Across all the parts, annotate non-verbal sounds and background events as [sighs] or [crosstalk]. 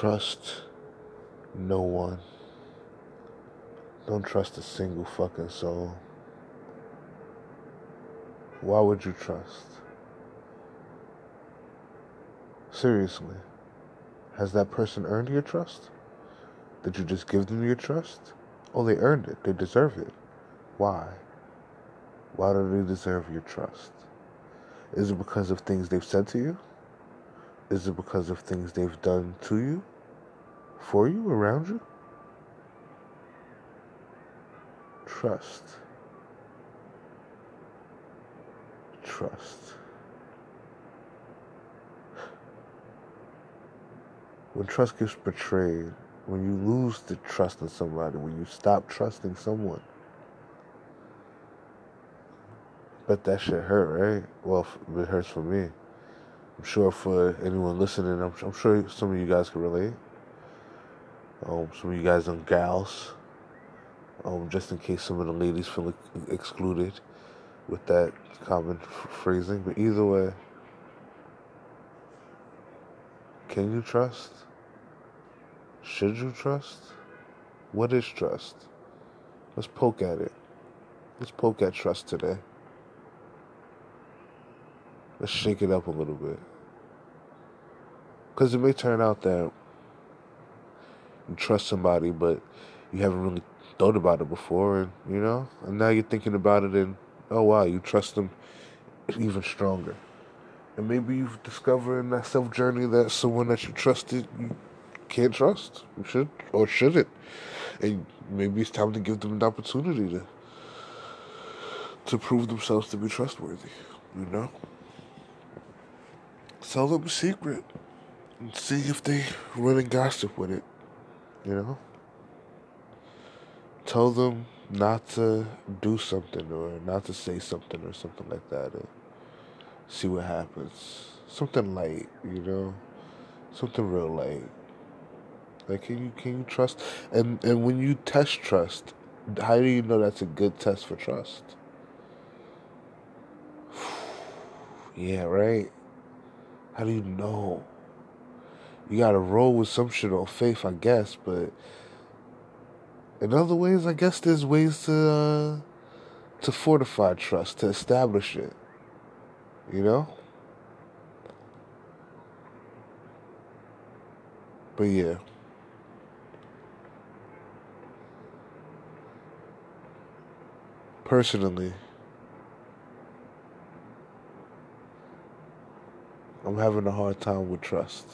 trust no one. Don't trust a single fucking soul. Why would you trust? Seriously, has that person earned your trust? Did you just give them your trust? Oh, they earned it. They deserve it. Why? Why do they deserve your trust? Is it because of things they've said to you? Is it because of things they've done to you? For you? Around you? Trust. Trust. When trust gets betrayed, when you lose the trust in somebody, when you stop trusting someone, bet that shit hurt, right? Well, it hurts for me. I'm sure for anyone listening, I'm, I'm sure some of you guys can relate. Um, some of you guys and gals, um, just in case some of the ladies feel excluded with that common phrasing. But either way, can you trust? Should you trust? What is trust? Let's poke at it. Let's poke at trust today. Let's shake it up a little bit. Because it may turn out that you trust somebody, but you haven't really thought about it before, and you know, and now you're thinking about it, and oh wow, you trust them [clears throat] even stronger. And maybe you've discovered in that self journey that someone that you trusted you can't trust. You should or shouldn't. And maybe it's time to give them an opportunity to to prove themselves to be trustworthy. You know? Tell them a secret and see if they run and gossip with it. You know? Tell them not to do something or not to say something or something like that and see what happens. Something light, you know? Something real light. Like can you can you trust and and when you test trust, how do you know that's a good test for trust? [sighs] yeah, right? How do you know? You gotta roll with some shit on faith, I guess, but in other ways, I guess there's ways to uh, to fortify trust, to establish it. You know? But yeah. Personally, I'm having a hard time with trust.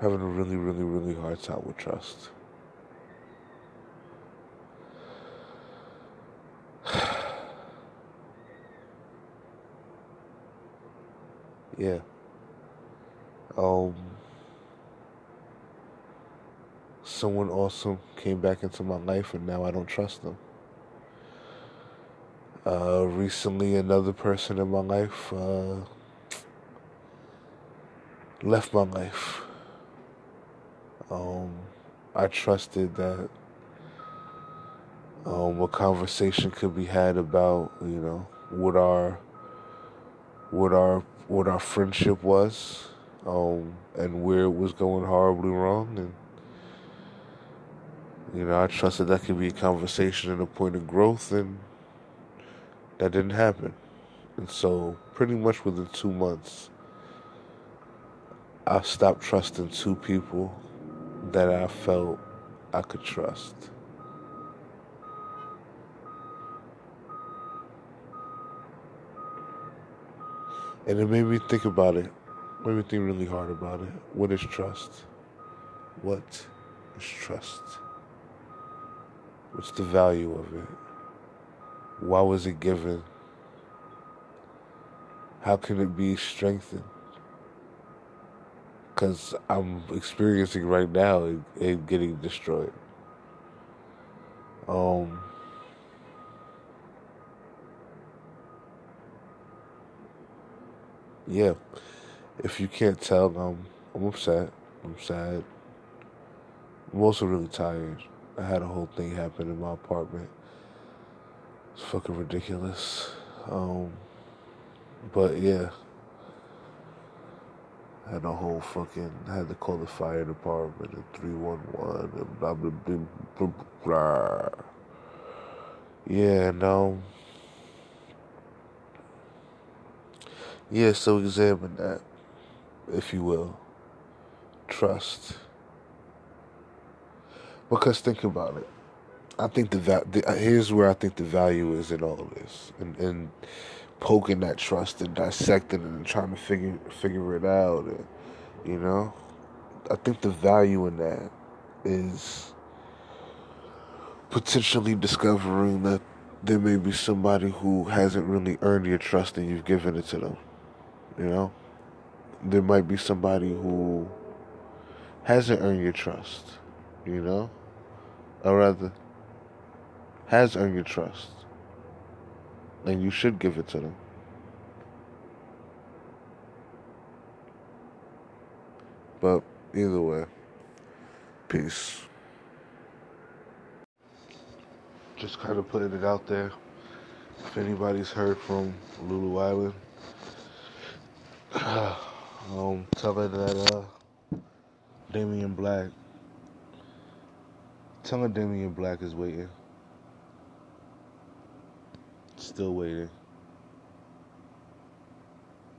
Having a really, really, really hard time with trust. [sighs] yeah. Um someone awesome came back into my life and now I don't trust them. Uh, recently, another person in my life uh, left my life. Um, I trusted that um, a conversation could be had about, you know, what our what our what our friendship was, um, and where it was going horribly wrong, and you know, I trusted that could be a conversation and a point of growth, and that didn't happen. And so, pretty much within two months, I stopped trusting two people that I felt I could trust. And it made me think about it. Made me think really hard about it. What is trust? What is trust? What's the value of it? Why was it given? How can it be strengthened? Because I'm experiencing right now it, it getting destroyed. Um, yeah, if you can't tell, I'm I'm upset. I'm sad. I'm also really tired. I had a whole thing happen in my apartment. It's fucking ridiculous. Um, but yeah, had a whole fucking had to call the fire department and three one one and blah blah blah blah. blah. Yeah, no. Yeah, so examine that, if you will. Trust. Because think about it. I think the, the here's where I think the value is in all of this, and and poking that trust and dissecting it and trying to figure figure it out, and, you know, I think the value in that is potentially discovering that there may be somebody who hasn't really earned your trust and you've given it to them. You know, there might be somebody who hasn't earned your trust. You know, or rather has earned your trust. And you should give it to them. But either way, peace. Just kind of putting it out there. If anybody's heard from Lulu Island, [sighs] um, tell her that uh, Damien Black, tell her Damien Black is waiting. Still waiting.